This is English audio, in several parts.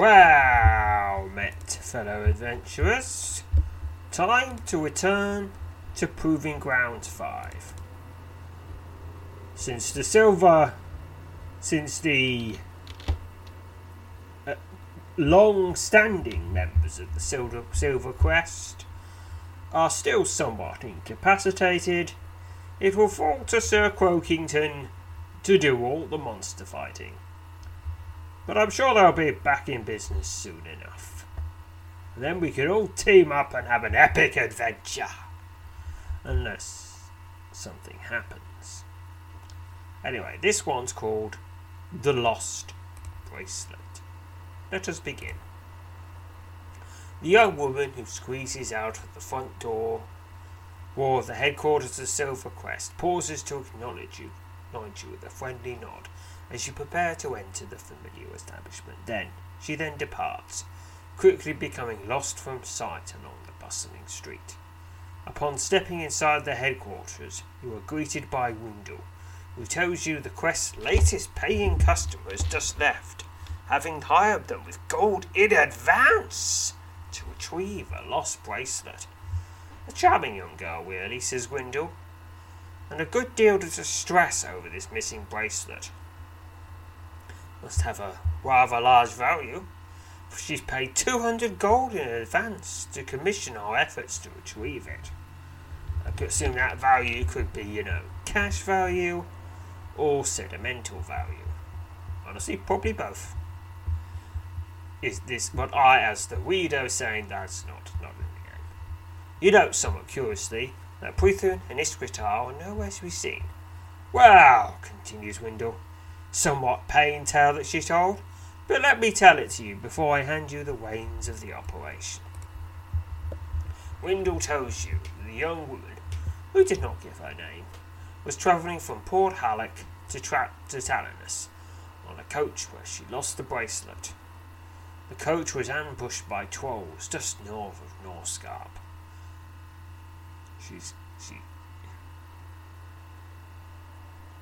Well met, fellow adventurers. Time to return to Proving Ground 5. Since the silver. Since the. Uh, long standing members of the Silver, silver are still somewhat incapacitated, it will fall to Sir Croakington to do all the monster fighting. But I'm sure they'll be back in business soon enough. And then we can all team up and have an epic adventure. Unless something happens. Anyway, this one's called The Lost Bracelet. Let us begin. The young woman who squeezes out of the front door or of the headquarters of Silver Crest pauses to acknowledge you, acknowledge you with a friendly nod as you prepare to enter the familiar establishment. Then she then departs, quickly becoming lost from sight along the bustling street. Upon stepping inside the headquarters, you are greeted by Windle, who tells you the Quest's latest paying customer has just left, having hired them with gold in advance to retrieve a lost bracelet. A charming young girl, really, says Windle, and a good deal to distress over this missing bracelet. Must have a rather large value, she's paid 200 gold in advance to commission our efforts to retrieve it. I assume that value could be, you know, cash value or sentimental value. Honestly, probably both. Is this what I, as the weirdo, saying that's not not in the game? You note somewhat curiously that Pruthun and Iskritar are nowhere to be seen. Well, continues Windle, somewhat pain tale that she told, but let me tell it to you before I hand you the reins of the operation. Windle tells you the young woman, who did not give her name, was travelling from Port Halleck to, tra- to Talanus on a coach where she lost the bracelet. The coach was ambushed by trolls just north of Norscarp. She's she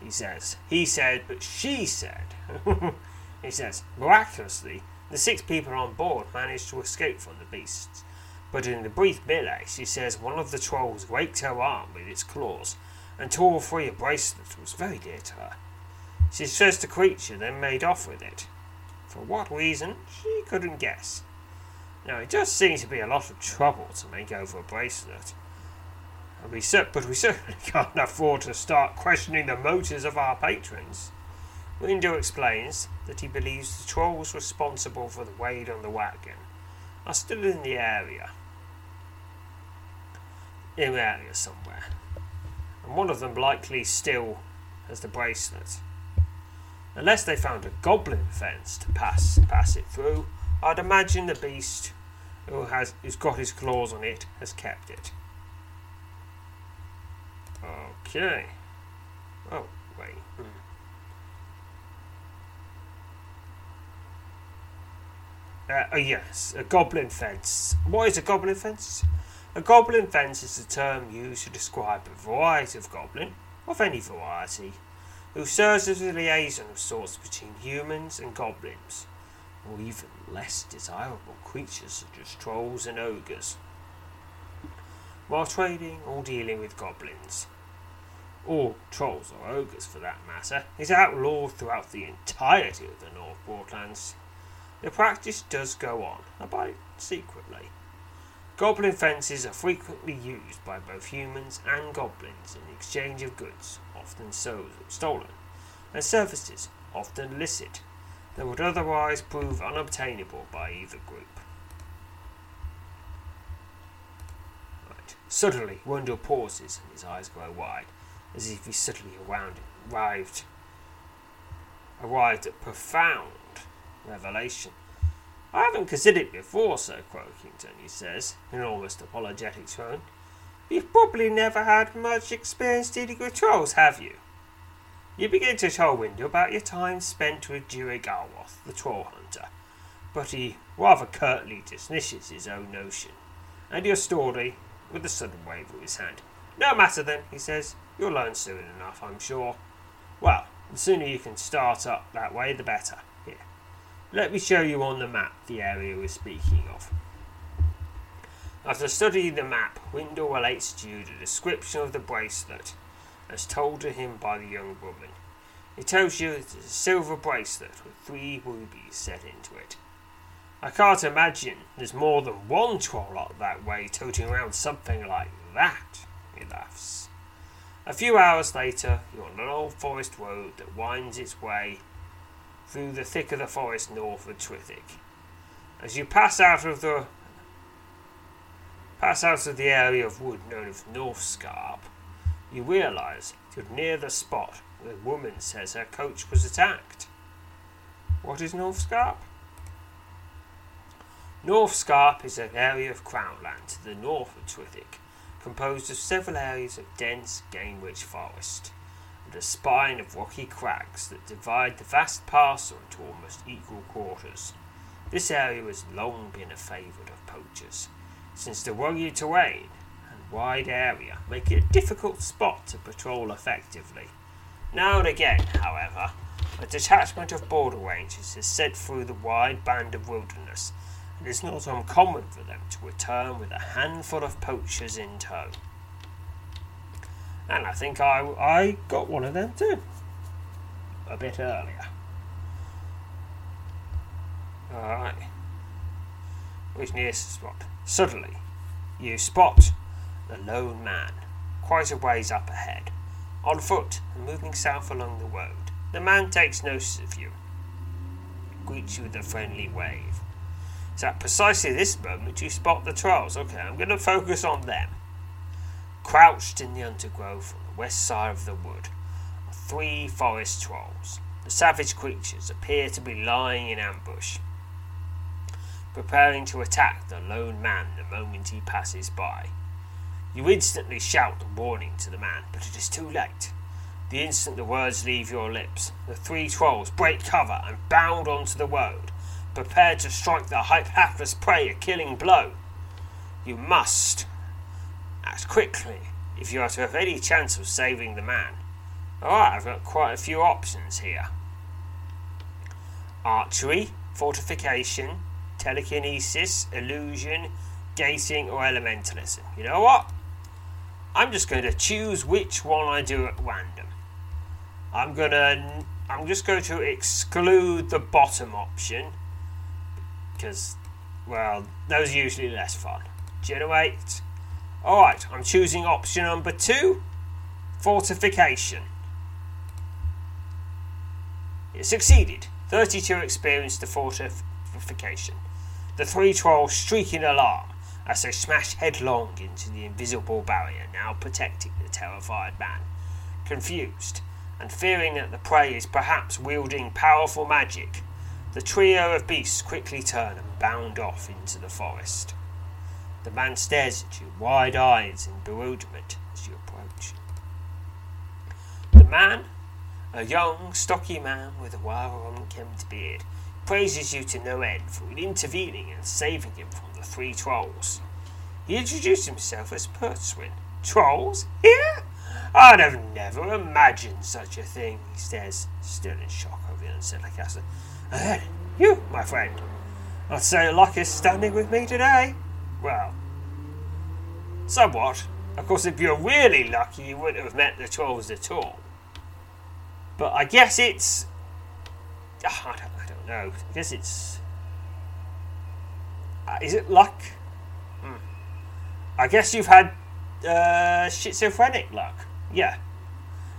he says. He said, but she said. he says, miraculously, the six people on board managed to escape from the beasts. But in the brief melee, she says one of the trolls raked her arm with its claws and tore free a bracelet that was very dear to her. She says the creature then made off with it. For what reason, she couldn't guess. Now, it does seem to be a lot of trouble to make over a bracelet. We cer- but we certainly can't afford to start questioning the motives of our patrons. Windle explains that he believes the trolls responsible for the raid on the wagon are still in the area. In the area somewhere. And one of them likely still has the bracelet. Unless they found a goblin fence to pass pass it through, I'd imagine the beast who has who's got his claws on it has kept it. Okay. Oh, wait. Uh, oh, yes, a goblin fence. What is a goblin fence? A goblin fence is a term used to describe a variety of goblin, of any variety, who serves as a liaison of sorts between humans and goblins, or even less desirable creatures such as trolls and ogres. While trading or dealing with goblins, or trolls or ogres for that matter, is outlawed throughout the entirety of the North Broadlands. The practice does go on, albeit secretly. Goblin fences are frequently used by both humans and goblins in the exchange of goods, often stolen, and services, often illicit, that would otherwise prove unobtainable by either group. Right. Suddenly, Wendell pauses and his eyes grow wide, as if he suddenly arrived, arrived at profound revelation. I haven't considered it before, Sir Croakington, he says, in an almost apologetic tone. You've probably never had much experience dealing with trolls, have you? You begin to tell Wendell about your time spent with Dewey Garworth, the troll hunter, but he rather curtly dismisses his own notion, and your story with a sudden wave of his hand. No matter then, he says. You'll learn soon enough, I'm sure. Well, the sooner you can start up that way, the better. Here, let me show you on the map the area we're speaking of. After studying the map, Wendell relates to you the description of the bracelet as told to him by the young woman. He tells you it's a silver bracelet with three rubies set into it. I can't imagine there's more than one up that way toting around something like that, he laughs. A few hours later, you're on an old forest road that winds its way through the thick of the forest north of Trithik. As you pass out of the pass out of the area of wood known as North Scarp, you realise you're near the spot where the woman says her coach was attacked. What is North Scarp? North Scarp is an area of crownland to the north of Trithik, composed of several areas of dense game-rich forest, and a spine of rocky crags that divide the vast parcel into almost equal quarters. This area has long been a favourite of poachers, since the rugged terrain and wide area make it a difficult spot to patrol effectively. Now and again, however, a detachment of border rangers is sent through the wide band of wilderness, it is not uncommon for them to return with a handful of poachers in tow. And I think I, I got one of them too, a bit earlier. Alright. Which nearest spot? Suddenly, you spot the lone man, quite a ways up ahead, on foot and moving south along the road. The man takes notice of you, greets you with a friendly wave. It's at precisely this moment you spot the trolls. Okay, I'm going to focus on them. Crouched in the undergrowth on the west side of the wood are three forest trolls. The savage creatures appear to be lying in ambush preparing to attack the lone man the moment he passes by. You instantly shout a warning to the man, but it is too late. The instant the words leave your lips, the three trolls break cover and bound onto the road, prepared to strike the hapless prey a killing blow. You must act quickly if you are to have any chance of saving the man. Alright, I've got quite a few options here. Archery, fortification, telekinesis, illusion, gating, or elementalism. You know what? I'm just going to choose which one I do at random. I'm gonna. I'm just going to exclude the bottom option because, well, those are usually less fun. Generate. All right, I'm choosing option number two, fortification. It succeeded. 32 experience to fortification the three trolls streak in alarm as they smash headlong into the invisible barrier now protecting the terrified man. Confused, and fearing that the prey is perhaps wielding powerful magic, the trio of beasts quickly turn and bound off into the forest. The man stares at you, wide eyed in bewilderment, as you approach. The man, a young, stocky man with a rather unkempt beard, praises you to no end for intervening and saving him from the three trolls. He introduced himself as Pertwin. Trolls? Here? I'd have never imagined such a thing, he says, still in shock over the unsettling castle. You, my friend, I'd say luck is standing with me today. Well, somewhat. Of course, if you're really lucky, you wouldn't have met the trolls at all. But I guess it's. Oh, I don't know. I guess it's Uh, is it luck? Hmm. I guess you've had uh, schizophrenic luck. Yeah.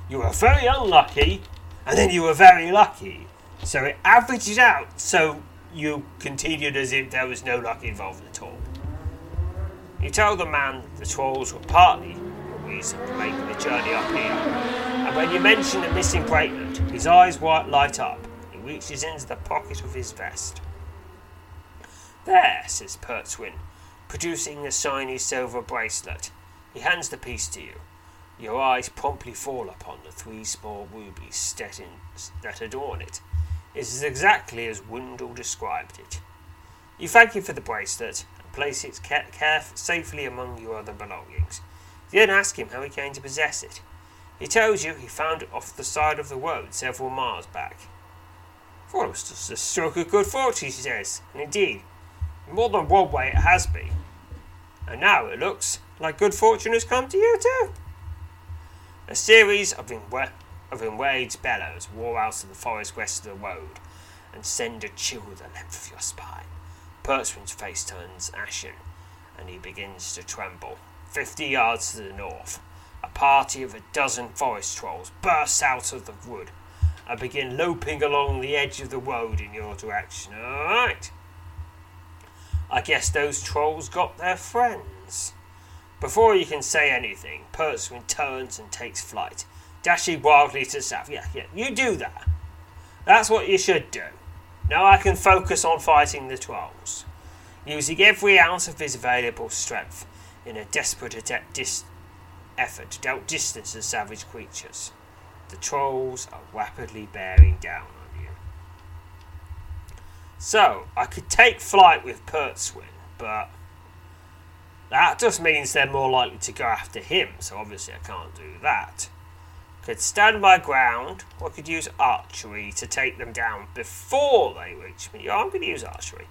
You were very unlucky, and then you were very lucky. So it averages out, so you continued as if there was no luck involved at all. You tell the man the trolls were partly the reason for making the journey up here, and when you mention the missing bracelet, his eyes light up. He reaches into the pocket of his vest. There, says Pertzwin, producing a shiny silver bracelet. He hands the piece to you. Your eyes promptly fall upon the three small rubies that adorn it. It is exactly as Wendell described it. You thank him for the bracelet and place it care- care- safely among your other belongings. You then ask him how he came to possess it. He tells you he found it off the side of the road several miles back. For it was just a stroke of good fortune, he says, and indeed, in more than one way it has been. And now it looks like good fortune has come to you too. A series of, enra- of enraged bellows roar out of the forest west of the road and send a chill the length of your spine. Perchman's face turns ashen and he begins to tremble. Fifty yards to the north, a party of a dozen forest trolls bursts out of the wood and begin loping along the edge of the road in your direction. Alright. I guess those trolls got their friends. Before you can say anything, Pertzwin turns and takes flight, dashing wildly to the south. Yeah, yeah, you do that. That's what you should do. Now I can focus on fighting the trolls, using every ounce of his available strength in a desperate dis- effort to outdistance the savage creatures. The trolls are rapidly bearing down on you. So, I could take flight with Pertzwin, but that just means they're more likely to go after him, so obviously I can't do that. Could stand my ground, or could use archery to take them down before they reach me. I'm going to use archery.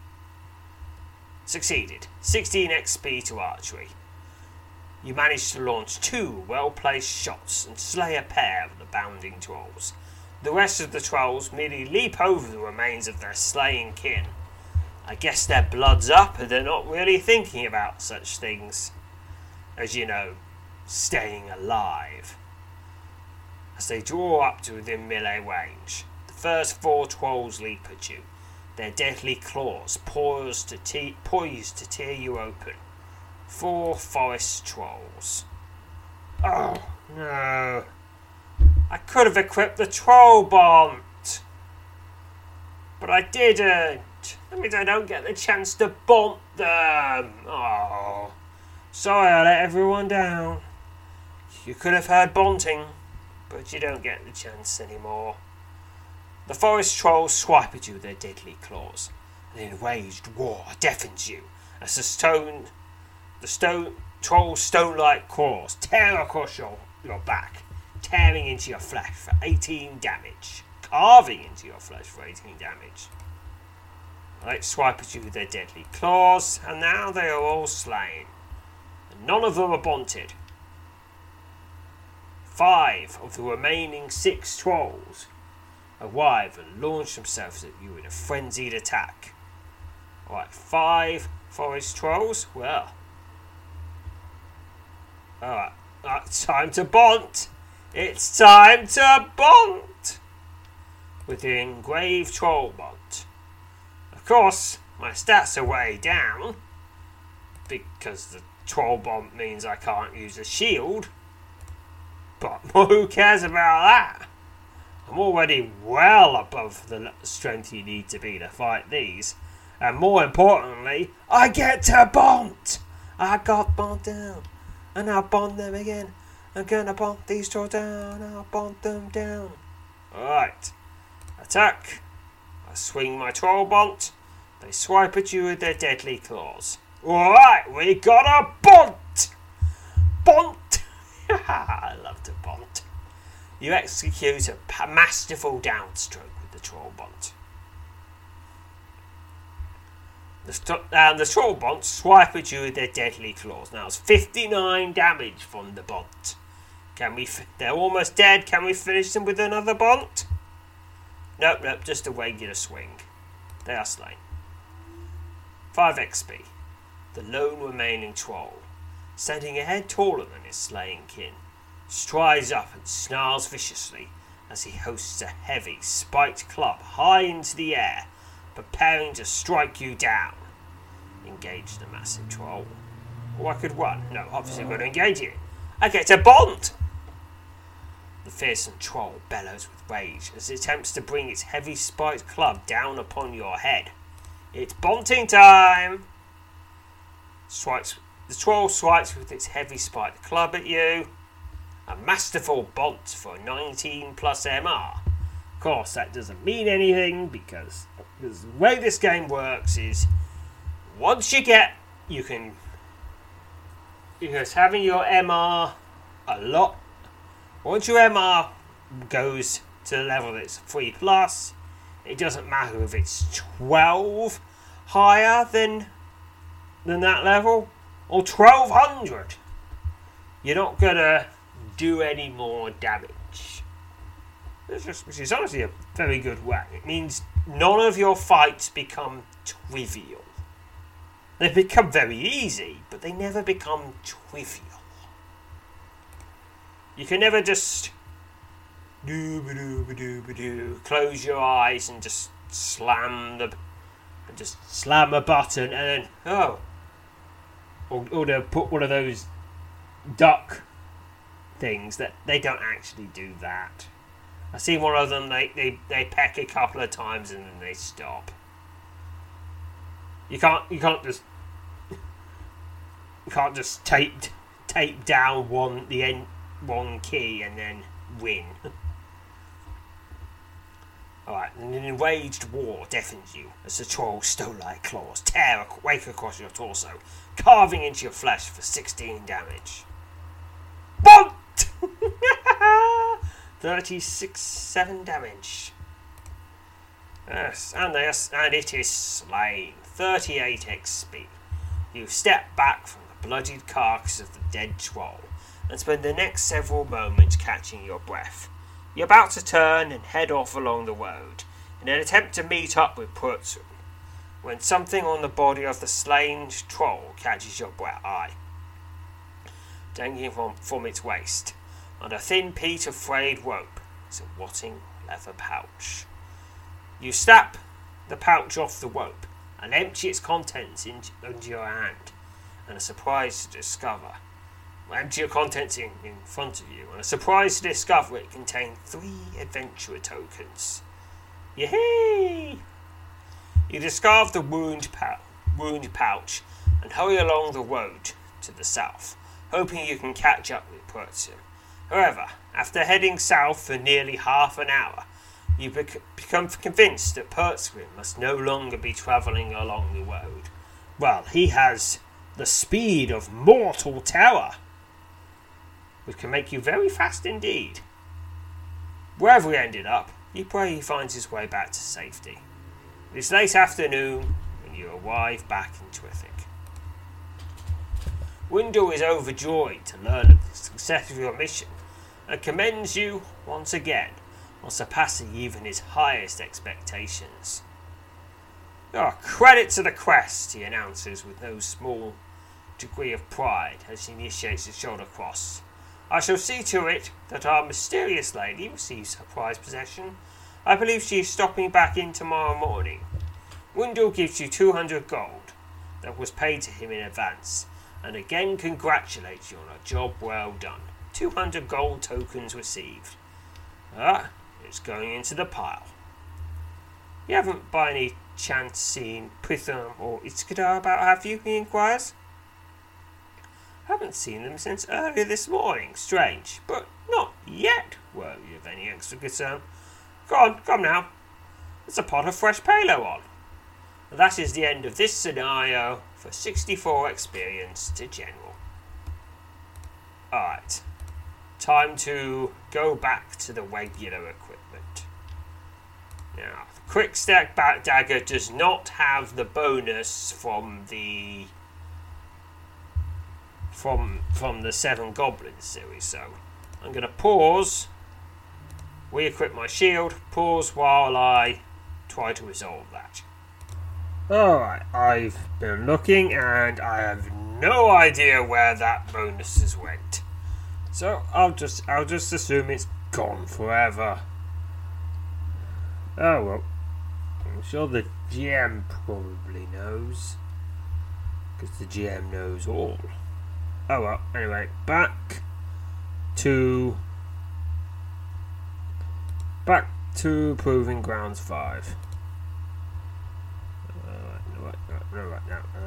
Succeeded. 16 XP to archery. You managed to launch two well placed shots and slay a pair of the bounding trolls. The rest of the trolls merely leap over the remains of their slain kin I guess their blood's up and they're not really thinking about such things as, you know, staying alive. As they draw up to within melee range, the first four trolls leap at you, their deadly claws poised to, te- poised to tear you open. Four forest trolls. Oh, no. I could have equipped the troll bomb, but I didn't. That means I don't get the chance to bump them. Oh, sorry I let everyone down. You could have heard bonting, but you don't get the chance anymore. The forest trolls swipe at you with their deadly claws. An enraged roar deafens you as the stone, the stone troll's stone-like claws tear across your, your back, tearing into your flesh for 18 damage, carving into your flesh for 18 damage. They swipe at you with their deadly claws, and now they are all slain. And none of them are bonted. Five of the remaining six trolls arrive and launch themselves at you in a frenzied attack. Alright, five forest trolls? Well. Alright, it's time to bont! It's time to bont! With the engraved troll bont Of course, my stats are way down because the troll bomb means I can't use a shield. But who cares about that? I'm already well above the strength you need to be to fight these. And more importantly, I get to bond! I got bond down. And I'll bond them again. I'm gonna bond these two down. I'll bond them down. Alright. Attack. I swing my troll bont. They swipe at you with their deadly claws. Alright, we got a bont! Bont! I love to bont. You execute a masterful downstroke with the troll bont. The, st- and the troll bonts swipe at you with their deadly claws. Now it's 59 damage from the bont. Can we? F- they're almost dead. Can we finish them with another bont? Nope, nope. Just a regular swing. They are slain. 5 XP. The lone remaining troll, standing a head taller than his slaying kin, strides up and snarls viciously as he hosts a heavy, spiked club high into the air, preparing to strike you down. Engage the massive troll. Or I could run. No, obviously I'm going to engage it. I get a bond! The fearsome troll bellows with rage as it attempts to bring its heavy spiked club down upon your head. It's bonting time! Swipes, the troll swipes with its heavy spiked club at you. A masterful bont for 19 plus MR. Of course, that doesn't mean anything because, because the way this game works is once you get, you can, because having your MR a lot, once your MR goes to the level that's 3 plus, it doesn't matter if it's 12 higher than than that level or 1200 you're not gonna do any more damage. Which is honestly a very good way. It means none of your fights become trivial. They become very easy but they never become trivial. You can never just do do do do close your eyes and just slam the and just slam a button and then oh or, or to put one of those duck things that they don't actually do that. I see one of them they, they, they peck a couple of times and then they stop. You can't you can't just you can't just tape tape down one the end one key and then win. Alright, an enraged war deafens you as the troll's stone-like claws tear a wake across your torso, carving into your flesh for 16 damage. Bont! 36, 7 damage. Yes, and, yes, and it is slain. 38 XP. You step back from the bloodied carcass of the dead troll and spend the next several moments catching your breath. You're about to turn and head off along the road in an attempt to meet up with Purtsun when something on the body of the slain troll catches your eye, dangling from, from its waist. On a thin piece of frayed rope is a rotting leather pouch. You snap the pouch off the rope and empty its contents into, into your hand, and are surprised to discover empty your contents in, in front of you, and are surprised to discover it contained three adventurer tokens. Yay! You discard the wound, pou- wound pouch and hurry along the road to the south, hoping you can catch up with Purtsun. However, after heading south for nearly half an hour, you bec- become convinced that Purtsun must no longer be travelling along the road. Well, he has the speed of mortal terror, which can make you very fast indeed. Wherever he ended up, you pray he finds his way back to safety. It's late afternoon and you arrive back in Trithik. Windle is overjoyed to learn of the success of your mission and commends you once again on surpassing even his highest expectations. Oh, credit to the quest, he announces with no small degree of pride as he initiates his shoulder cross. I shall see to it that our mysterious lady receives her prized possession I believe she is stopping back in tomorrow morning. Windle gives you 200 gold that was paid to him in advance, and again congratulates you on a job well done. 200 gold tokens received. Ah, it's going into the pile. You haven't by any chance seen Pritham or Iskadar about, have you? he inquires. Haven't seen them since earlier this morning. Strange, but not yet worthy of any extra concern. On, come now. There's a pot of fresh palo on. That is the end of this scenario for 64 experience to general. Alright. Time to go back to the regular equipment. Now, the quick stack back dagger does not have the bonus from the from from the Seven Goblins series, so I'm gonna pause we equip my shield, pause while I try to resolve that. Alright, I've been looking and I have no idea where that bonus bonuses went. So I'll just I'll just assume it's gone forever. Oh well. I'm sure the GM probably knows. Because the GM knows all. Oh well, anyway, back to back to Proving Grounds 5. no, right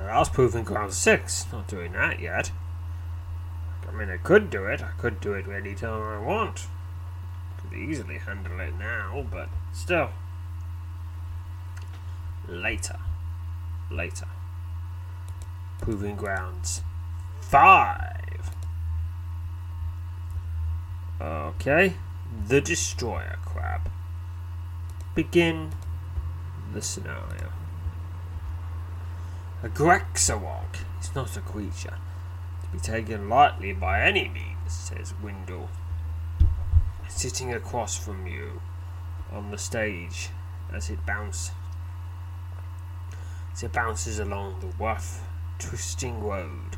I was proving Grounds six. Not doing that yet. I mean, I could do it. I could do it any time I want. Could easily handle it now, but still. Later. Later. Proving grounds five. Okay. The Destroyer Crab. Begin the scenario. A Grexawog is not a creature to be taken lightly by any means, says Windle, sitting across from you on the stage as it bounces. As it bounces along the rough, twisting road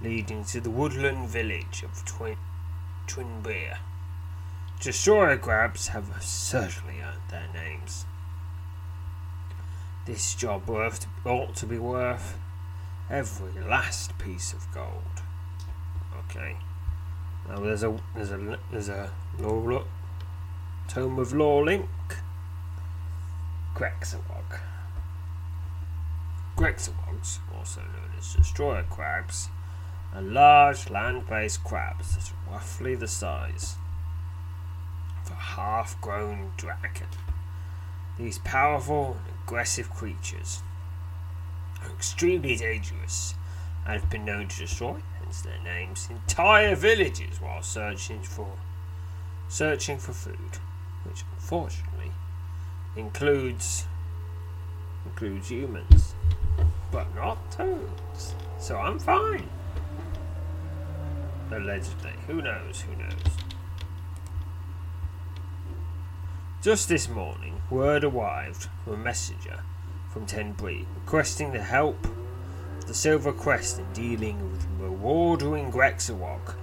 leading to the woodland village of Twin Twinbeer. Destroyer crabs have certainly earned their names. This job worth ought to be worth every last piece of gold. Okay. Now there's a there's a there's a law tome of law link. Grexawog. Grexawogs, also known as destroyer crabs, are large land-based crabs that are roughly the size of a half-grown dragon. These powerful and aggressive creatures are extremely dangerous and have been known to destroy, hence their names, entire villages while searching for searching for food, which unfortunately includes includes humans, but not toads. So I'm fine. Allegedly. Who knows? Who knows? Just this morning, word arrived from a messenger from Tenbree requesting the help of the Silver Crest in dealing with the marauding Grexawog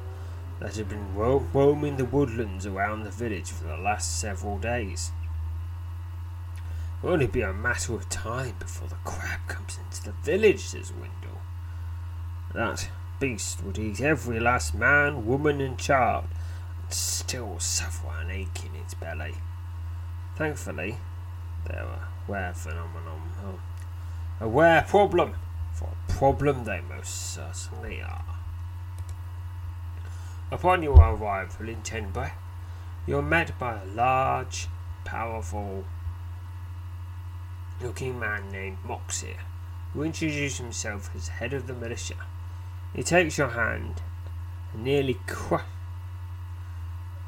that had been ro- roaming the woodlands around the village for the last several days. It will only be a matter of time before the crab comes into the village, says Windle. That beast would eat every last man, woman, and child, and still suffer an ache in its belly. Thankfully, they're a rare phenomenon, a rare problem, for a problem they most certainly are. Upon your arrival in Tenbury, you're met by a large, powerful looking man named Moxie, who introduces himself as head of the militia. He takes your hand and nearly cru-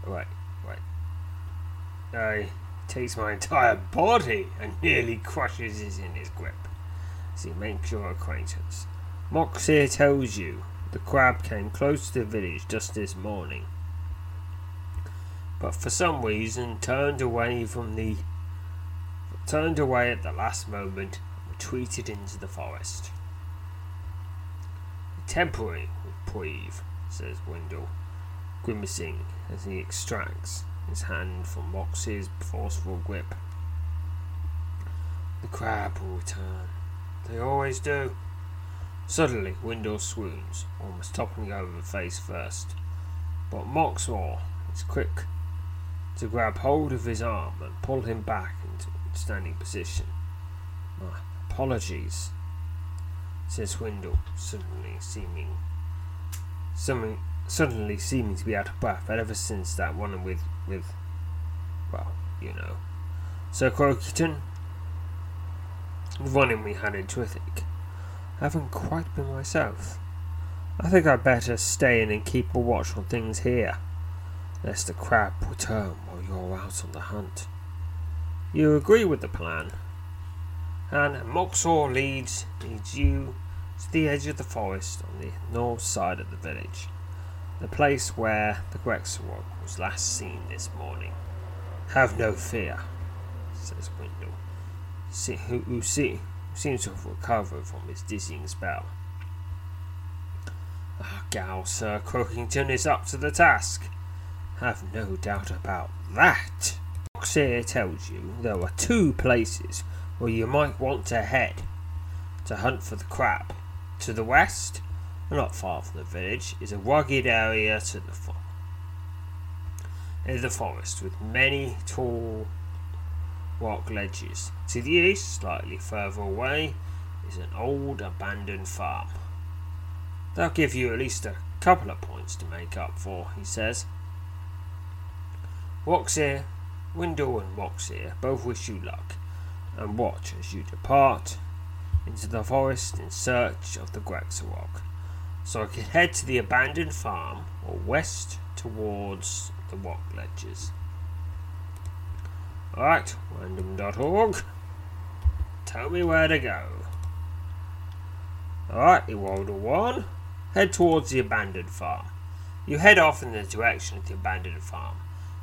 Right, right. I takes my entire body and nearly crushes it in his grip as he makes your acquaintance. Moxie tells you the crab came close to the village just this morning, but for some reason turned away from the turned away at the last moment and retreated into the forest. A Temporary reprieve, says Wendell, grimacing as he extracts his hand from Moxie's forceful grip. The crab will return. They always do. Suddenly, Windle swoons, almost toppling over the face first. But Moxor is quick to grab hold of his arm and pull him back into standing position. My apologies, says Windle, suddenly seeming something suddenly seeming to be out of breath ever since that one with with well, you know. Sir Croakington the running we had in Trithik. I haven't quite been myself. I think I'd better stay in and keep a watch on things here, lest the crab return while you're out on the hunt. You agree with the plan? And Moxor leads leads you to the edge of the forest on the north side of the village the place where the Grexawog was last seen this morning. Have no fear, says Windle. See, who, who see, seems to have recovered from his dizzying spell. Ah, Gal, Sir Croakington is up to the task. Have no doubt about that. Fox tells you there are two places where you might want to head to hunt for the crab. To the west, not far from the village, is a rugged area to the fo- in the forest with many tall rock ledges. To the east, slightly further away, is an old abandoned farm. They'll give you at least a couple of points to make up for, he says. Woxir, Windle and Woxir both wish you luck, and watch as you depart into the forest in search of the Grexarok. So I can head to the abandoned farm or west towards the rock ledges. Alright, random.org. Tell me where to go. Alright, rolled one. Head towards the abandoned farm. You head off in the direction of the abandoned farm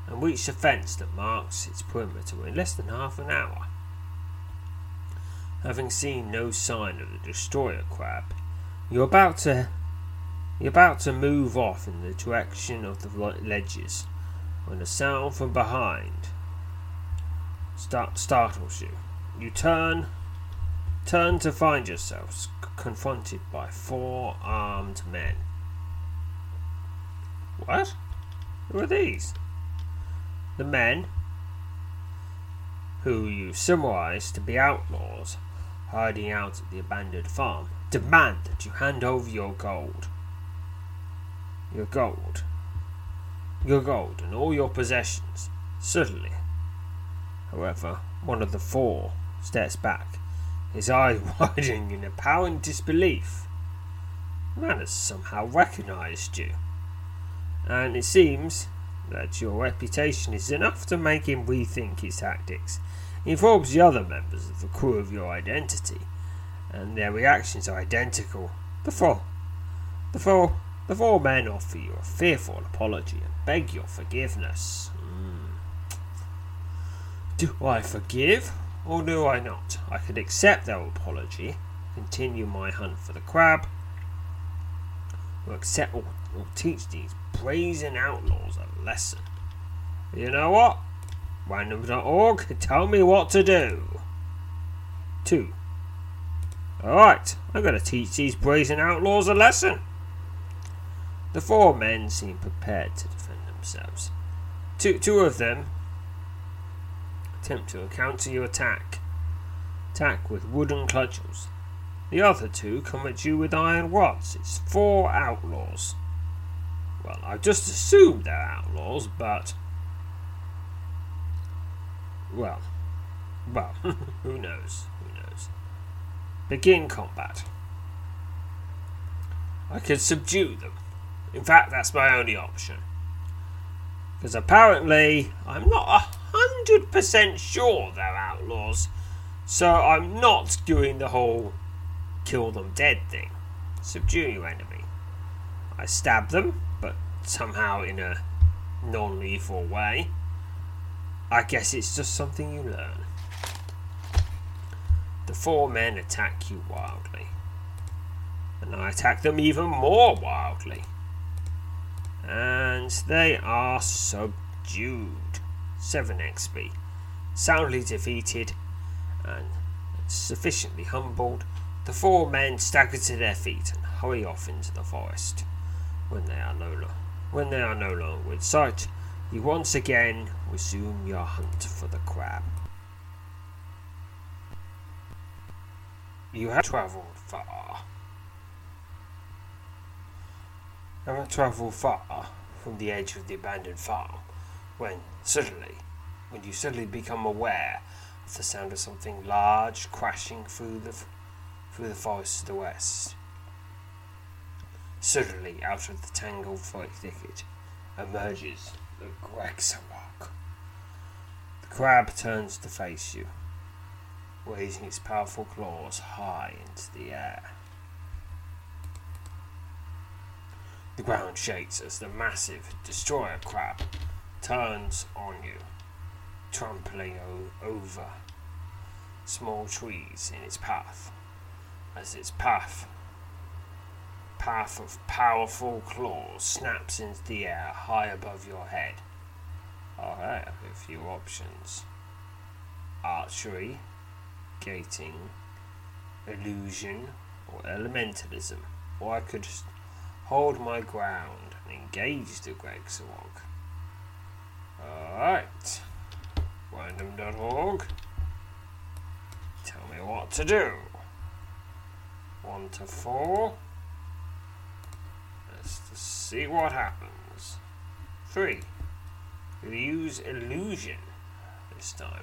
and reach the fence that marks its perimeter in less than half an hour. Having seen no sign of the destroyer crab, you're about to you're about to move off in the direction of the ledges when a sound from behind start, startles you. You turn turn to find yourselves confronted by four armed men. What? Who are these? The men, who you surmise to be outlaws hiding out at the abandoned farm, demand that you hand over your gold. Your gold. Your gold and all your possessions. Suddenly, however, one of the four steps back, his eyes widening in apparent disbelief. The man has somehow recognized you, and it seems that your reputation is enough to make him rethink his tactics He informs the other members of the crew of your identity, and their reactions are identical. The four, the four, the four men offer you a fearful apology and beg your forgiveness. Mm. Do I forgive, or do I not? I could accept their apology, continue my hunt for the crab, or accept or, or teach these brazen outlaws a lesson. You know what? Random.org, tell me what to do. 2. Alright, I'm going to teach these brazen outlaws a lesson. The four men seem prepared to defend themselves. Two, two of them attempt to counter your attack. Attack with wooden cudgels. The other two come at you with iron rods. It's four outlaws. Well, I just assumed they're outlaws, but well, well, who knows? Who knows? Begin combat. I could subdue them. In fact, that's my only option. Because apparently, I'm not a hundred percent sure they're outlaws, so I'm not doing the whole kill them dead thing. Subdue your enemy. I stab them, but somehow in a non lethal way. I guess it's just something you learn. The four men attack you wildly, and I attack them even more wildly. And they are subdued. 7 XP. Soundly defeated and sufficiently humbled, the four men stagger to their feet and hurry off into the forest. When they are no, lo- when they are no longer in sight, you once again resume your hunt for the crab. You have travelled far. Haven't travelled far from the edge of the abandoned farm when suddenly, when you suddenly become aware of the sound of something large crashing through the through the forest to the west. Suddenly, out of the tangled thicket, emerges the Grexarok. The crab turns to face you, raising its powerful claws high into the air. The ground shakes as the massive destroyer crab turns on you, trampling o- over small trees in its path, as its path path of powerful claws snaps into the air high above your head. Alright, a few options. Archery, gating, illusion, or elementalism. Or I could just hold my ground and engage the Grexawog. Alright. Random.org. Tell me what to do. One to four. Let's see what happens. Three. We'll use illusion this time.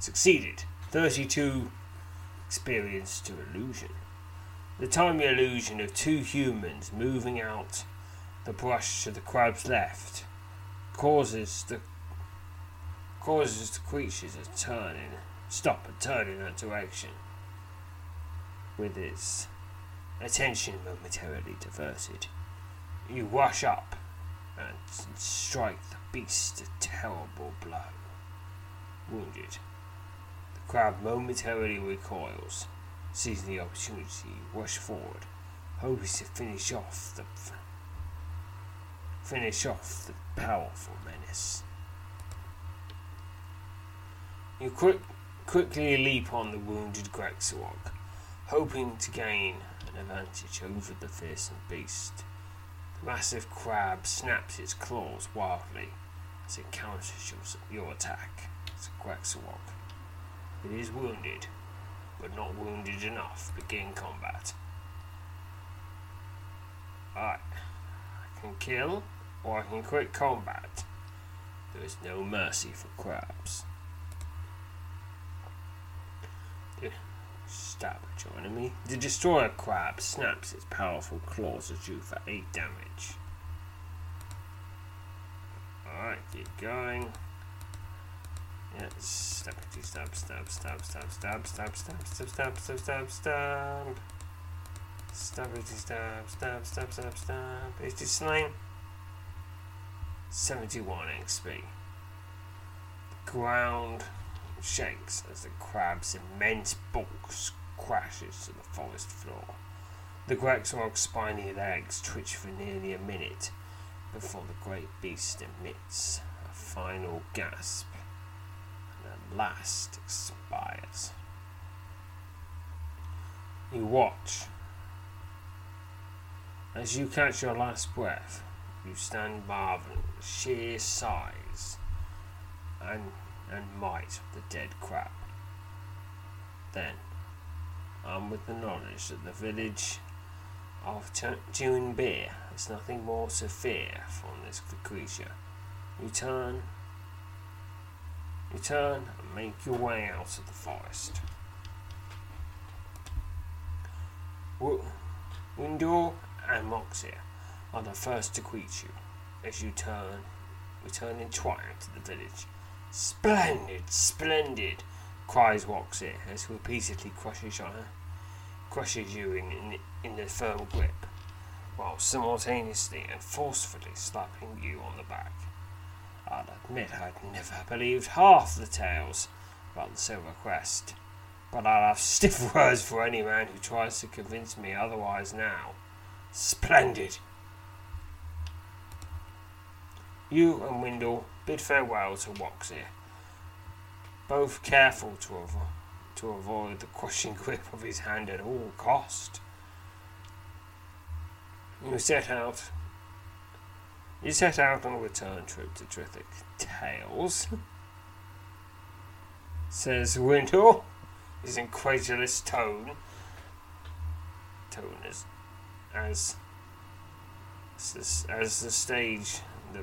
Succeeded. 32 experience to illusion. The tiny illusion of two humans moving out the brush to the crab's left causes the causes the creatures to turn in stop and turn in that direction with its attention momentarily diverted. You rush up and strike the beast a terrible blow. Wounded. Crab momentarily recoils, seizing the opportunity, rush forward, hoping to finish off the finish off the powerful menace. You quick, quickly leap on the wounded Grexawog, hoping to gain an advantage over the fearsome beast. The massive crab snaps its claws wildly as it counters your, your attack. It's a. It is wounded, but not wounded enough begin combat. Alright. I can kill, or I can quit combat. There is no mercy for crabs. Stab at your enemy. The destroyer crab snaps its powerful claws at you for 8 damage. Alright, keep going. Stab, stab, stab, stab, stab, stab, stab, stab, stab, stab, stab, stab. Stab, stab, stab, stab, stab, stab. Is it slain? 71 XP. The ground shakes as the crab's immense bulk crashes to the forest floor. The Grexawog's spiny legs twitch for nearly a minute before the great beast emits a final gasp last expires. You watch. As you catch your last breath, you stand marveling at the sheer size and, and might of the dead crab. Then, armed with the knowledge that the village of June Beer has nothing more to fear from this creature, you turn you turn make your way out of the forest. Windle and Moxie are the first to greet you as you turn, return in triumph to the village. Splendid, splendid, cries Moxie as he repeatedly crushes on her, crushes you in, in, in the firm grip, while simultaneously and forcefully slapping you on the back. I'll admit I'd never believed half the tales about the Silver Crest, but I'll have stiff words for any man who tries to convince me otherwise now. Splendid! You and Windle bid farewell to Woxie, both careful to, avo- to avoid the crushing grip of his hand at all cost. You set out you set out on a return trip to Trithik Tales, says Windle, his incredulous tone. Tone as, as, as, as the stage, the,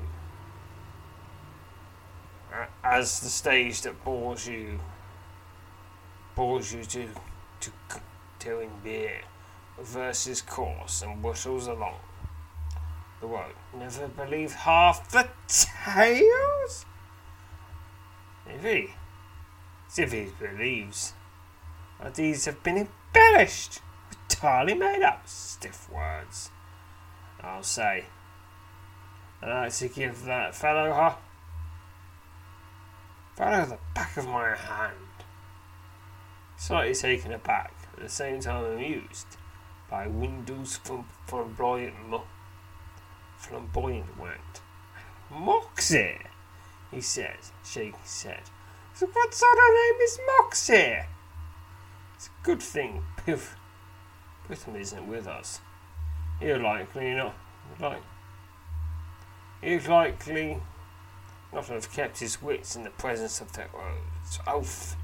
as the stage that bores you bores you to to doing beer versus course and whistles along the road. Never believe half the tales. If he, believes that these have been embellished with entirely made up stiff words, I'll say. I'd like to give that fellow huh? fellow the back of my hand. Slightly taken aback, at the same time amused by Windle's flamboyant, flamboyant went. Moxie, he says, shaking his head. So what sort of name is Moxie? It's a good thing Piff Pitham isn't with us. He'll likely not like he'll likely not have kept his wits in the presence of their oaths. Oath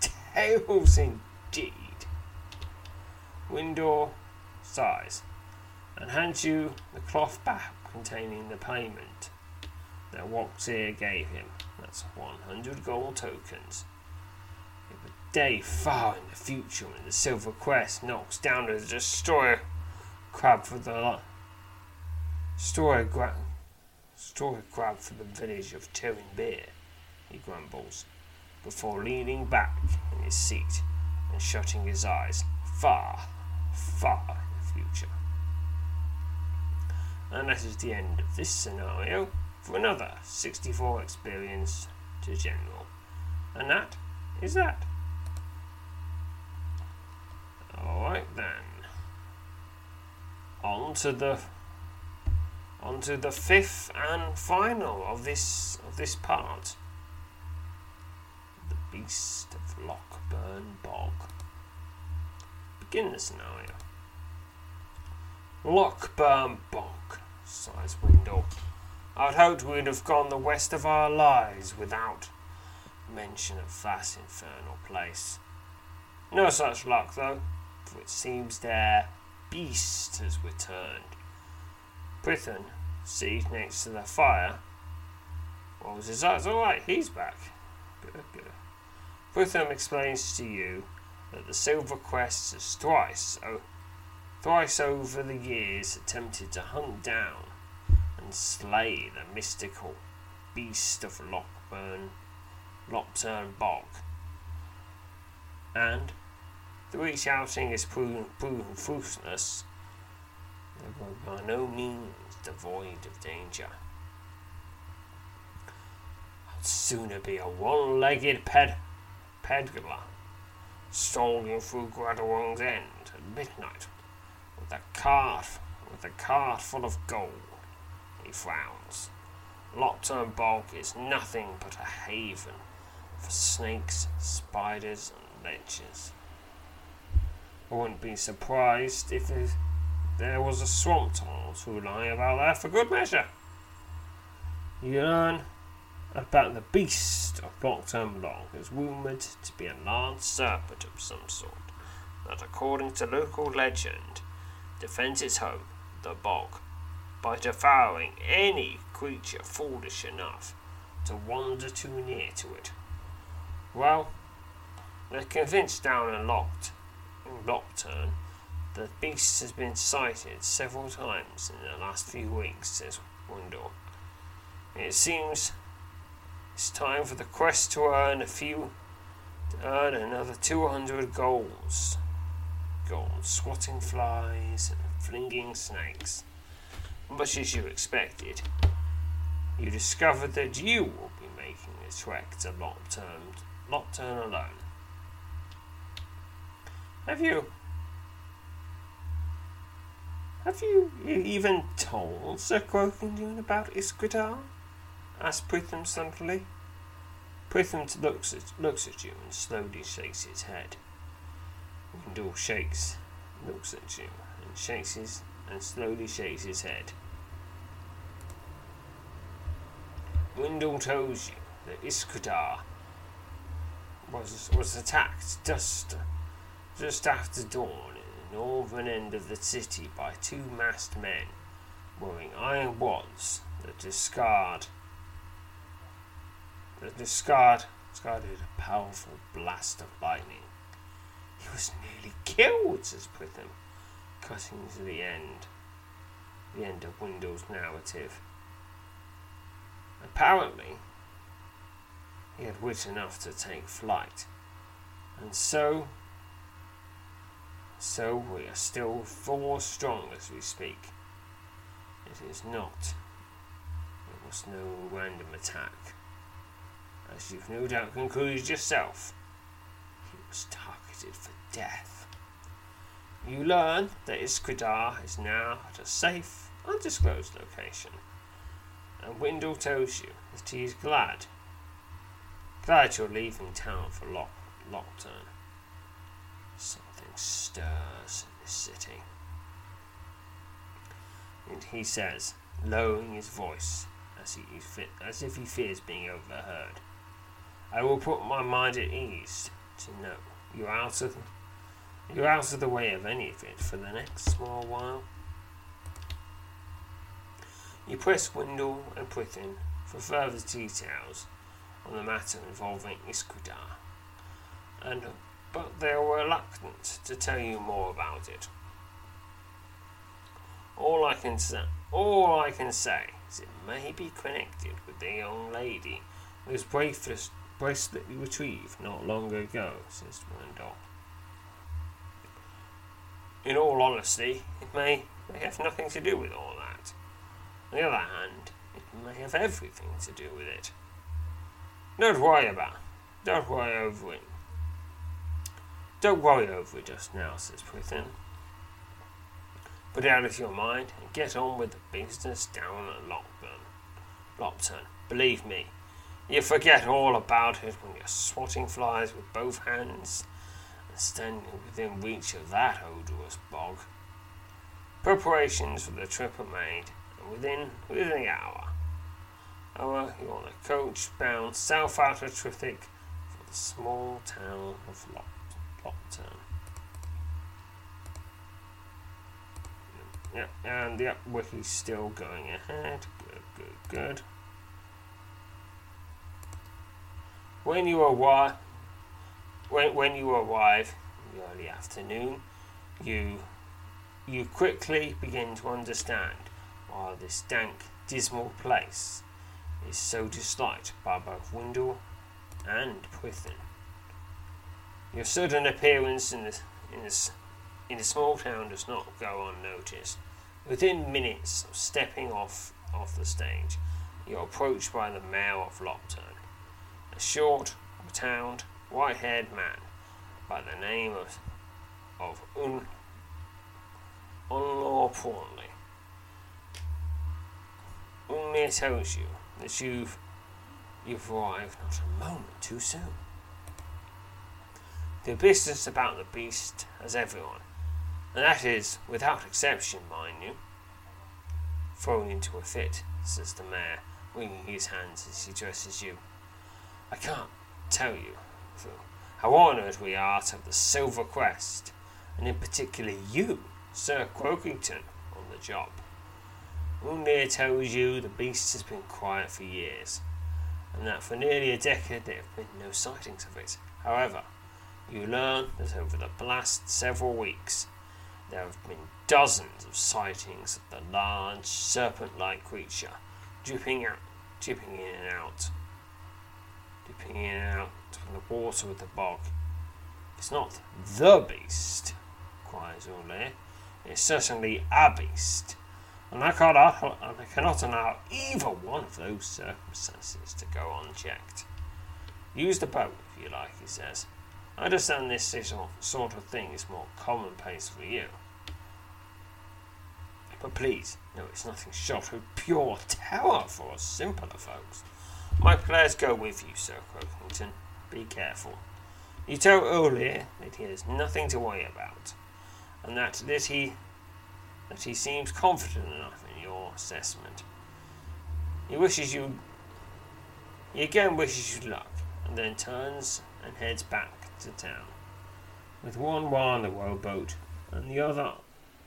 tales indeed. Windle sighs and hands you the cloth bag containing the payment that Waxear gave him. That's 100 gold tokens. If a day far in the future when the Silver Crest knocks down the destroyer crab for the destroyer, gra- destroyer crab for the village of Turin Beer, he grumbles, before leaning back in his seat and shutting his eyes far, far in the future. And that is the end of this scenario for another 64 experience to general. And that is that. Alright then. On to the on to the fifth and final of this of this part. The Beast of Lockburn Bog. Begin the scenario. Lockburn Bog, sighs Windle. I'd hoped we'd have gone the west of our lives without mention of that infernal place. No such luck, though, for it seems their beast has returned. Prithen, seated next to the fire, rolls his eyes. All right, he's back. Good, good. Prithen explains to you that the Silver Crest is thrice, oh, thrice over the years attempted to hunt down and slay the mystical beast of Lockburn, Lockturn Bog. And, through each outing is proven, proven fruitless, were by no means devoid of danger. I'd sooner be a one-legged ped- peddler strolling through Gradorong's End at midnight with a cart with a cart full of gold he frowns. Lockturn Bog is nothing but a haven for snakes, spiders, and lechers. I wouldn't be surprised if there was a swamp tunnel to lie about there for good measure. You learn about the beast of Lockturn Bog is rumoured to be a large serpent of some sort that, according to local legend, defends its home, the bog, by devouring any creature foolish enough to wander too near to it. Well, they're convinced down and locked in Lockturn the beast has been sighted several times in the last few weeks, says Windle. It seems it's time for the quest to earn a few to earn another two hundred golds. Gold swatting flies and flinging snakes much as you expected, you discovered that you will be making a trek to Lockturn, Lockturn alone. Have you? Have you even told Sir Croakington about Iskritar? asked Pritham sullenly. Pritham looks at, looks at you and slowly shakes his head. Windle shakes, looks at you, and shakes his and slowly shakes his head. Windle tells you that Iskudar was was attacked just just after dawn in the northern end of the city by two masked men wearing iron wands that discard the discard discarded a powerful blast of lightning. He was nearly killed, says Prithin, cutting to the end. The end of Wendell's narrative. Apparently, he had wit enough to take flight, and so so we are still four strong as we speak. It is not. It was no random attack. As you've no doubt concluded yourself, he was for death. You learn that Iskradar is now at a safe, undisclosed location, and Windle tells you that he is glad, glad you're leaving town for Lock, Lockturn. Something stirs in this city. And he says, lowering his voice as, he, as if he fears being overheard, I will put my mind at ease to know you're out of you're out of the way of any of it for the next small while. You press Windle and Prithin for further details on the matter involving Iskudar, and but they are reluctant to tell you more about it. All I can say, all I can say is it may be connected with the young lady whose bracelet, bracelet you retrieved not long ago, says Wendell. In all honesty, it may, may have nothing to do with all that. On the other hand, it may have everything to do with it. Don't worry about it. Don't worry over it. Don't worry over it just now, says Prithin. Put it out of your mind and get on with the business down at Lockburn. Lockton. Believe me, you forget all about it when you're swatting flies with both hands and standing within reach of that odorous bog. Preparations for the trip are made, and within within the hour, hour you're on a coach bound south out of Trithik for the small town of Lock. Lockton. Yeah, and the wiki's still going ahead. Good, good, good. When you arrive, when when you arrive in the early afternoon, you you quickly begin to understand why this dank, dismal place is so disliked by both Wendell and Prithin. Your sudden appearance in the in the in small town does not go unnoticed. Within minutes of stepping off off the stage, you're approached by the mayor of Lockturn, a short, rotund, white-haired man by the name of of Un Unlaw Prawnley. Unmir tells you that you've you've arrived not a moment too soon. The business about the beast has everyone and that is without exception, mind you. Thrown into a fit, says the mayor, wringing his hands as he addresses you. I can't tell you, how honoured we are to have the Silver Crest, and in particular you, Sir Croakington, on the job. Undir tells you the beast has been quiet for years, and that for nearly a decade there have been no sightings of it. However, you learn that over the last several weeks there have been dozens of sightings of the large serpent-like creature dripping out, dripping in and out, out from the water of the bog. It's not the beast, cries Orlair. It's certainly a beast, and I cannot, I cannot allow either one of those circumstances to go unchecked. Use the boat, if you like, he says. I understand this sort of thing is more commonplace for you. But please, no, it's nothing short of pure terror for us simpler folks. My prayers go with you, Sir Croakington. Be careful. You tell O'Lear that he has nothing to worry about, and that, that he that he seems confident enough in your assessment. He wishes you he again wishes you luck, and then turns and heads back to town, with one the rowboat and the other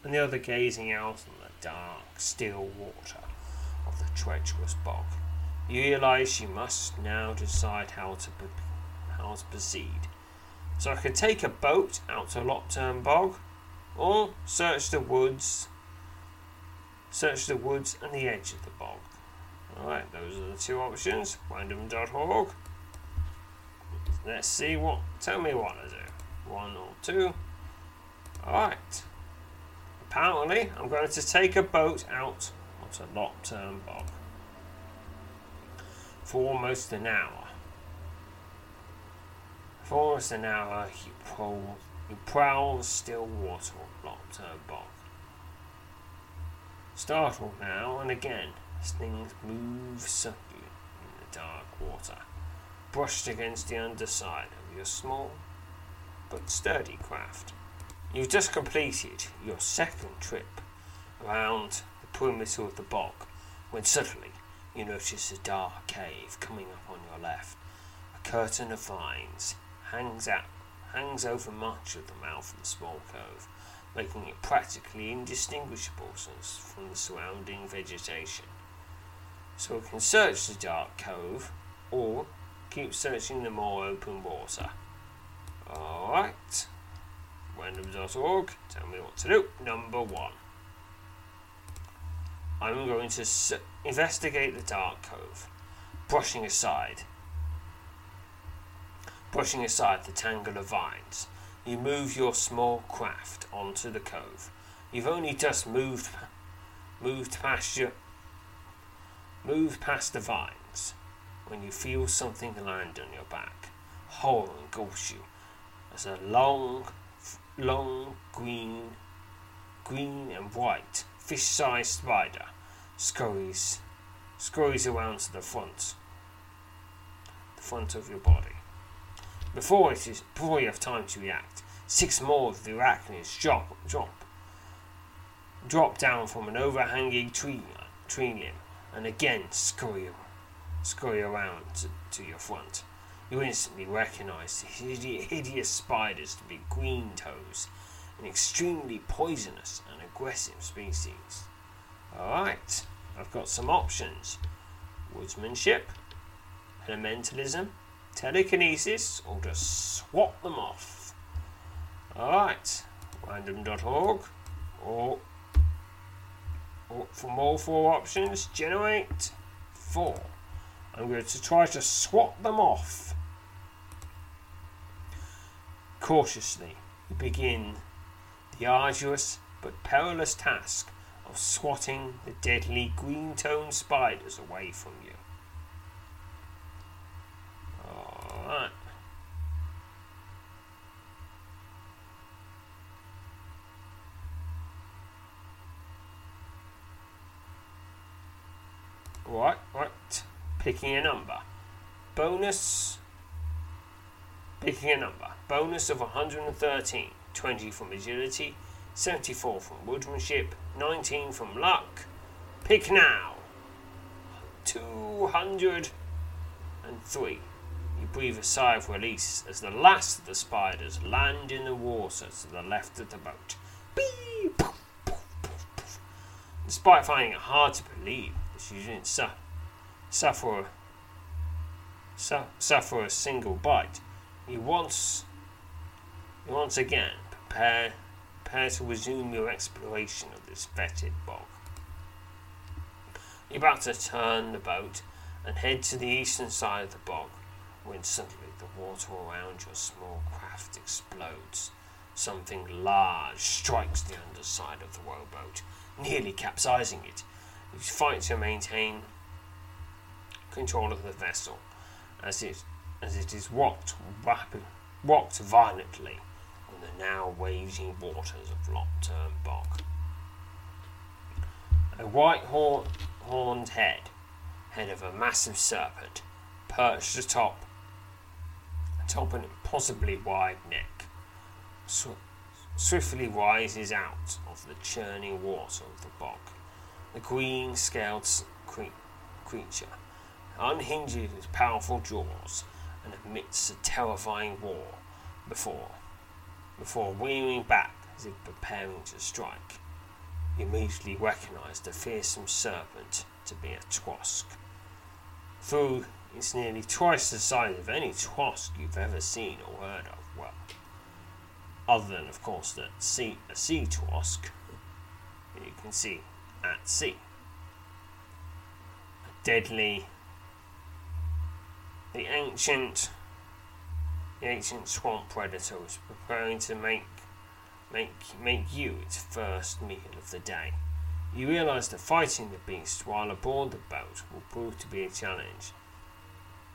and the other gazing out on the dark, still water of the treacherous bog. You realise you must now decide how to how to proceed. So I could take a boat out to Lockturn Bog, or search the woods. Search the woods and the edge of the bog. Alright, those are the two options. Random.org. Let's see what. Tell me what to do. One or two. Alright. Apparently, I'm going to take a boat out onto Lockturn Bog for almost an hour. For almost an hour, you prowl, you prowl the still water of Lockturn Bog. Startled now and again as things move subtly in the dark water, brushed against the underside of your small but sturdy craft. You've just completed your second trip around the perimeter of the bog when suddenly you notice a dark cave coming up on your left. A curtain of vines hangs out hangs over much of the mouth of the small cove, making it practically indistinguishable from the surrounding vegetation. So we can search the dark cove or keep searching the more open water. Alright. Random.org, tell me what to do. Number one. I'm going to s- investigate the dark cove, brushing aside brushing aside the tangle of vines. You move your small craft onto the cove. You've only just moved moved past your moved past the vines when you feel something land on your back. Horror engulfs you as a long long green green and white fish-sized spider scurries scurries around to the front the front of your body. Before it is before you have time to react, six more of the arachnids drop drop drop down from an overhanging tree tree limb and again scurry scurry around to, to your front. You instantly recognize the hideous spiders to be green toes, an extremely poisonous and aggressive species. Alright, I've got some options woodsmanship, elementalism, telekinesis, or just swap them off. Alright, random.org, or, or from all four options, generate four. I'm going to try to swap them off. Cautiously, begin the arduous but perilous task of swatting the deadly green toned spiders away from you. Alright. Right, right. Picking a number. Bonus. Picking a number. Bonus of 113. 20 from agility. 74 from woodmanship. 19 from luck. Pick now. 203. You breathe a sigh of release as the last of the spiders land in the water to the left of the boat. Beep. Despite finding it hard to believe that you didn't su- suffer, su- suffer a single bite, you once, you once again prepare, prepare to resume your exploration of this fetid bog. You're about to turn the boat and head to the eastern side of the bog when suddenly the water around your small craft explodes. Something large strikes the underside of the rowboat, nearly capsizing it. You fight to maintain control of the vessel as it as it is rocked rapid, rocked violently now raging waters of Lockturn Bog. A white horned head, head of a massive serpent, perched atop atop an impossibly wide neck, sw- swiftly rises out of the churning water of the bog. The green scaled cre- creature unhinges its powerful jaws and emits a terrifying roar before before wheeling back as if preparing to strike. You immediately recognize the fearsome serpent to be a Twosk. Though it's nearly twice the size of any Twosk you've ever seen or heard of. Well, other than, of course, the sea, a sea Twosk you can see at sea. A deadly, the ancient, ancient swamp predator was preparing to make make make you its first meal of the day. You realise that fighting the beast while aboard the boat will prove to be a challenge,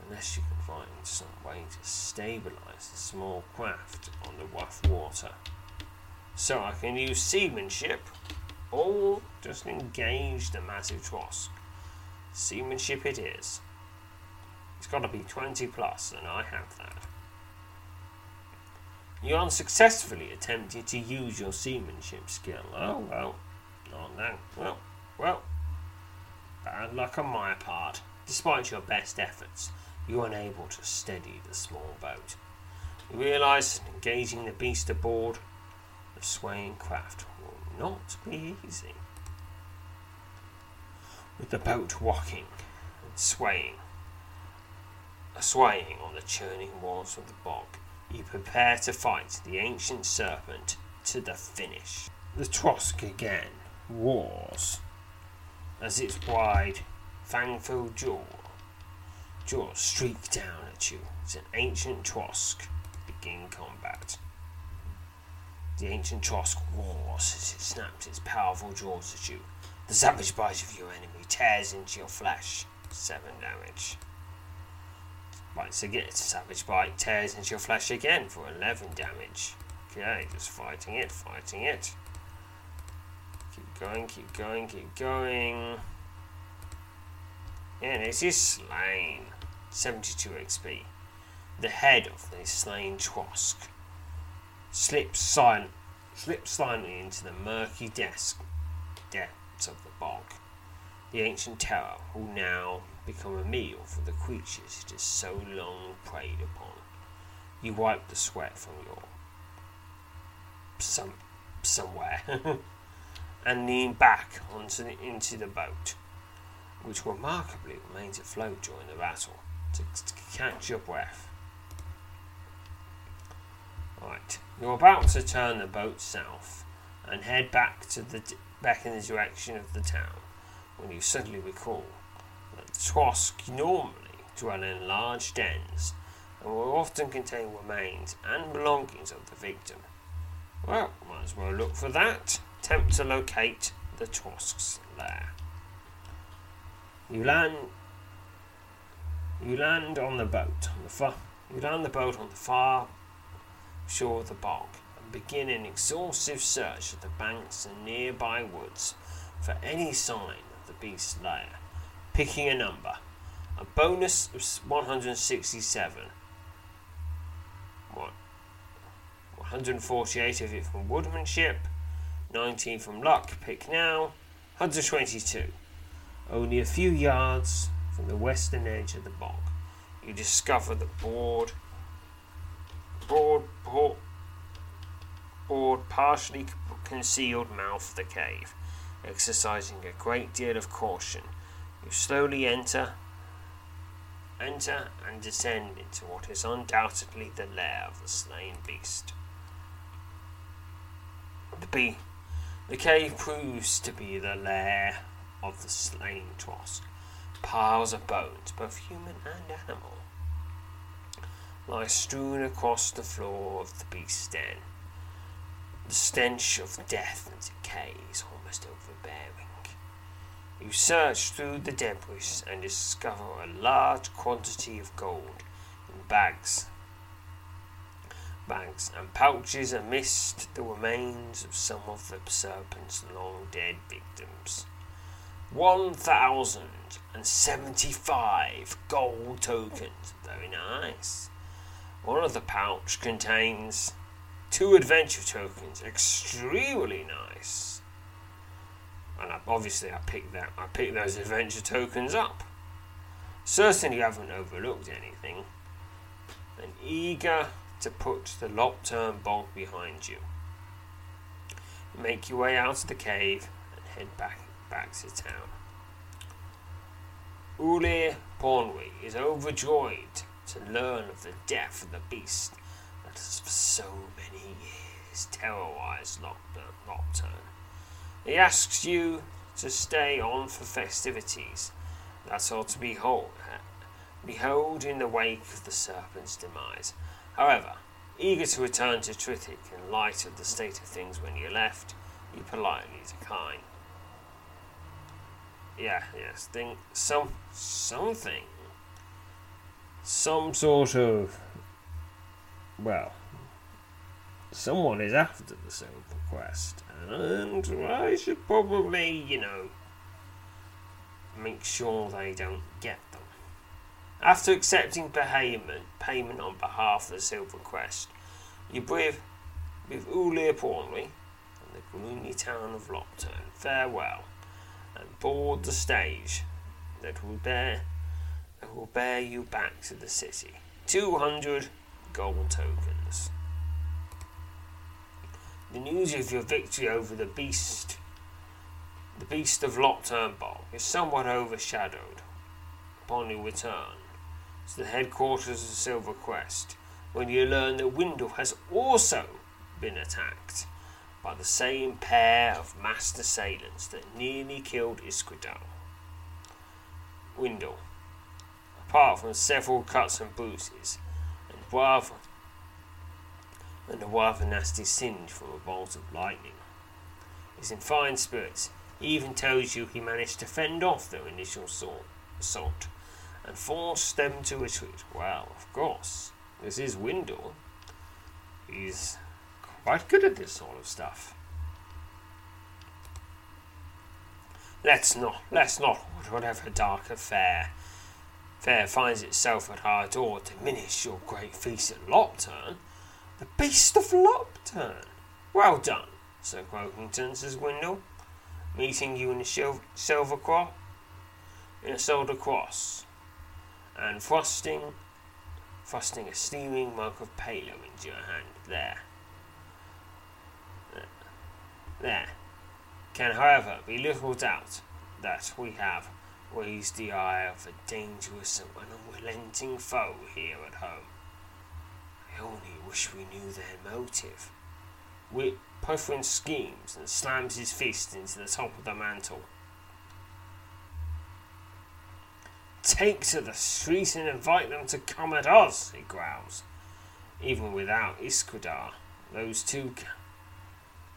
unless you can find some way to stabilise the small craft on the rough water. So I can use seamanship, or just engage the massive Twosk. Seamanship it is. It's got to be 20 plus, and I have that. You unsuccessfully attempted to use your seamanship skill. Oh well, not now. Well, well, bad luck on my part. Despite your best efforts, you were unable to steady the small boat. You realise engaging the beast aboard the swaying craft will not be easy. With the boat rocking and swaying, swaying on the churning walls of the bog, you prepare to fight the ancient serpent to the finish. The Twosk again roars as its wide, fang-filled jaw jaws streak down at you as an ancient Twosk begin combat. The ancient Twosk roars as it snaps its powerful jaws at you. The savage bite of your enemy tears into your flesh. Seven damage. Bites again. Savage bite tears into your flesh again for 11 damage. Okay, just fighting it, fighting it. Keep going, keep going, keep going. And this is slain. 72 XP. The head of the slain Twosk slips, silent, slips silently into the murky desk depths of the bog. The ancient terror will now become a meal for the creatures it has so long preyed upon. You wipe the sweat from your some somewhere and lean back onto the, into the boat, which remarkably remains afloat during the battle to, to catch your breath. Right, you're about to turn the boat south and head back to the back in the direction of the town when you suddenly recall that normally dwell in large dens and will often contain remains and belongings of the victim. Well, might as well look for that. Attempt to locate the Twosk's lair. You land. You land on the boat on the far. You land the boat on the far shore of the bog and begin an exhaustive search of the banks and nearby woods for any sign of the beast's lair, picking a number. A bonus of 167. What? 148 of it from woodmanship, 19 from luck, pick now, 122. Only a few yards from the western edge of the bog, you discover the board, broad, broad, broad partially concealed mouth of the cave. Exercising a great deal of caution, you slowly enter enter and descend into what is undoubtedly the lair of the slain beast. The bee, the cave proves to be the lair of the slain Twosk. Piles of bones, both human and animal, lie strewn across the floor of the beast's den. The stench of death and decay is almost overbearing. You search through the debris and discover a large quantity of gold in bags, bags and pouches amidst the remains of some of the serpent's long dead victims. One thousand and seventy-five gold tokens. Very nice. One of the pouch contains two adventure tokens. Extremely nice and obviously I picked that. I picked those adventure tokens up. Certainly, haven't overlooked anything. And eager to put the Lopturn bog behind you. Make your way out of the cave and head back back to town. Uli Pornwy is overjoyed to learn of the death of the beast that has for so many years terrorized Nocturne. He asks you to stay on for festivities that are to behold, behold in the wake of the serpent's demise. However, eager to return to Trithik in light of the state of things when you left, you politely decline. Yeah, yes, think some something, some sort of, well, someone is after the Silver Crest, and I should probably, you know, make sure they don't get them. After accepting payment, payment on behalf of the Silver Crest, you breathe with Ulir Pornwy and the gloomy town of Lockturn farewell and board the stage that will bear that will bear you back to the city. Two hundred gold tokens. The news of your victory over the beast the beast of Lockturn Bog is somewhat overshadowed upon your return to the headquarters of Silver Crest when you learn that Windle has also been attacked by the same pair of masked assailants that nearly killed Iskridar. Windle, apart from several cuts and bruises, and rather and a rather nasty singe from a bolt of lightning, He's in fine spirits. He even tells you he managed to fend off their initial assault and force them to retreat. Well, of course, this is Windle. He's quite good at this sort of stuff. Let's not, let's not, whatever dark affair fair finds itself at our door, diminish your great feast at Lockturn. The beast of Lockturn. Well done, Sir Croakington, says Windle, meeting you in a silver cross, in a silver cross and frosting, frosting a steaming mug of palo into your hand. There. There. Can, however, be little doubt that we have raised the eye of a dangerous and unrelenting foe here at home. Wish we knew their motive. Whip Puffin schemes and slams his fist into the top of the mantel. take to the street and invite them to come at us, he growls. Even without Iskridar, those two,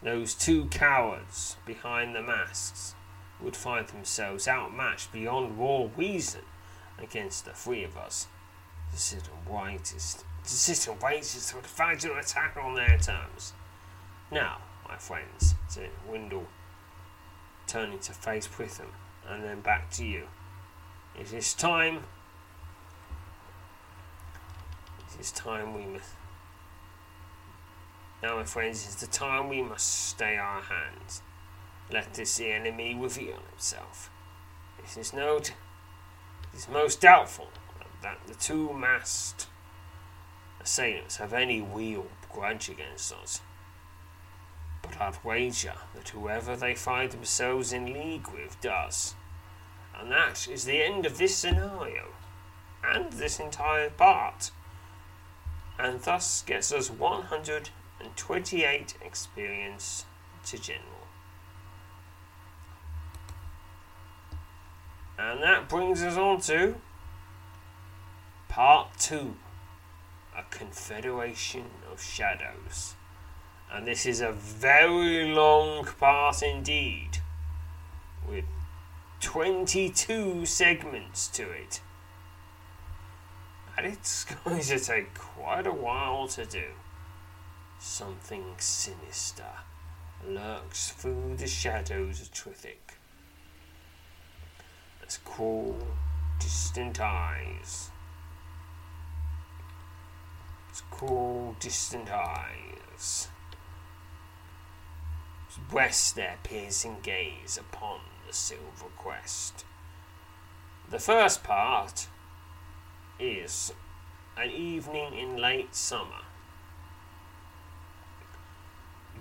those two cowards behind the masks would find themselves outmatched beyond raw reason against the three of us. To sit and wait is to sit and wait an attack on their terms. Now, my friends, said Windle, turning to face Pritham, and then back to you. It is time. It is time we must. Now, my friends, it is the time we must stay our hands. Let this enemy reveal himself. It is no. It is most doubtful that the two masked assailants have any real grudge against us. But I'd wager that whoever they find themselves in league with does. And that is the end of this scenario and this entire part. And thus gets us 128 experience to general. And that brings us on to part two A Confederation of Shadows. And this is a very long part indeed, with 22 segments to it. And it's going to take quite a while to do. Something sinister lurks through the shadows of Trithik. As cool, distant eyes. As cool, distant eyes. Rest their piercing gaze upon the Silver Crest. The first part is an evening in late summer.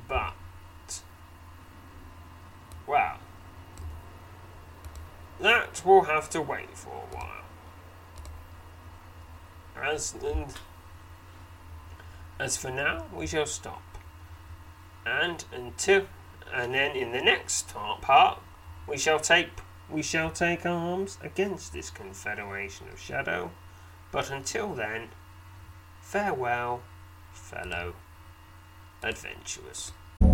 But, well, that will have to wait for a while. as and as for now, we shall stop. And until and then in the next part, we shall take we shall take arms against this confederation of shadow. But until then, farewell, fellow adventurers.